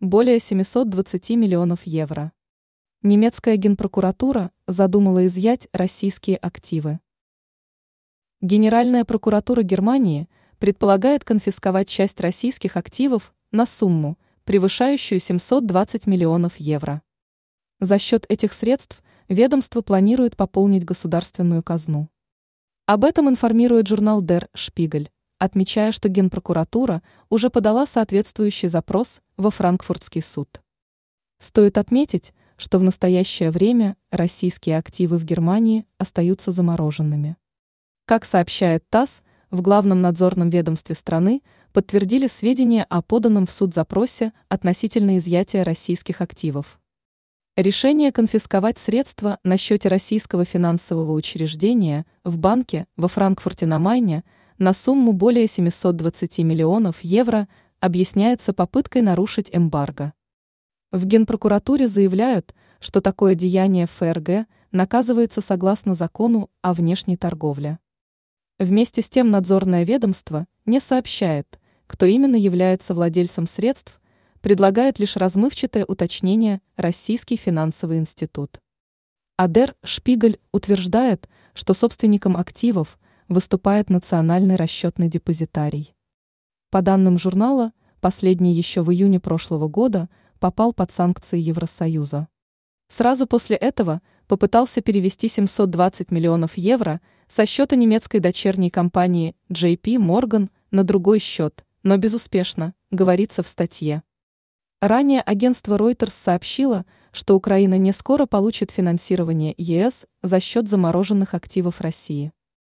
более 720 миллионов евро. Немецкая генпрокуратура задумала изъять российские активы. Генеральная прокуратура Германии предполагает конфисковать часть российских активов на сумму, превышающую 720 миллионов евро. За счет этих средств ведомство планирует пополнить государственную казну. Об этом информирует журнал Der Spiegel, отмечая, что Генпрокуратура уже подала соответствующий запрос во Франкфуртский суд. Стоит отметить, что в настоящее время российские активы в Германии остаются замороженными. Как сообщает ТАСС, в главном надзорном ведомстве страны подтвердили сведения о поданном в суд запросе относительно изъятия российских активов. Решение конфисковать средства на счете российского финансового учреждения в банке во Франкфурте на Майне на сумму более 720 миллионов евро объясняется попыткой нарушить эмбарго. В Генпрокуратуре заявляют, что такое деяние ФРГ наказывается согласно закону о внешней торговле. Вместе с тем надзорное ведомство не сообщает, кто именно является владельцем средств, предлагает лишь размывчатое уточнение Российский финансовый институт. Адер Шпигель утверждает, что собственником активов выступает Национальный расчетный депозитарий. По данным журнала, последний еще в июне прошлого года попал под санкции Евросоюза. Сразу после этого попытался перевести 720 миллионов евро со счета немецкой дочерней компании JP Morgan на другой счет, но безуспешно, говорится в статье. Ранее агентство Reuters сообщило, что Украина не скоро получит финансирование ЕС за счет замороженных активов России.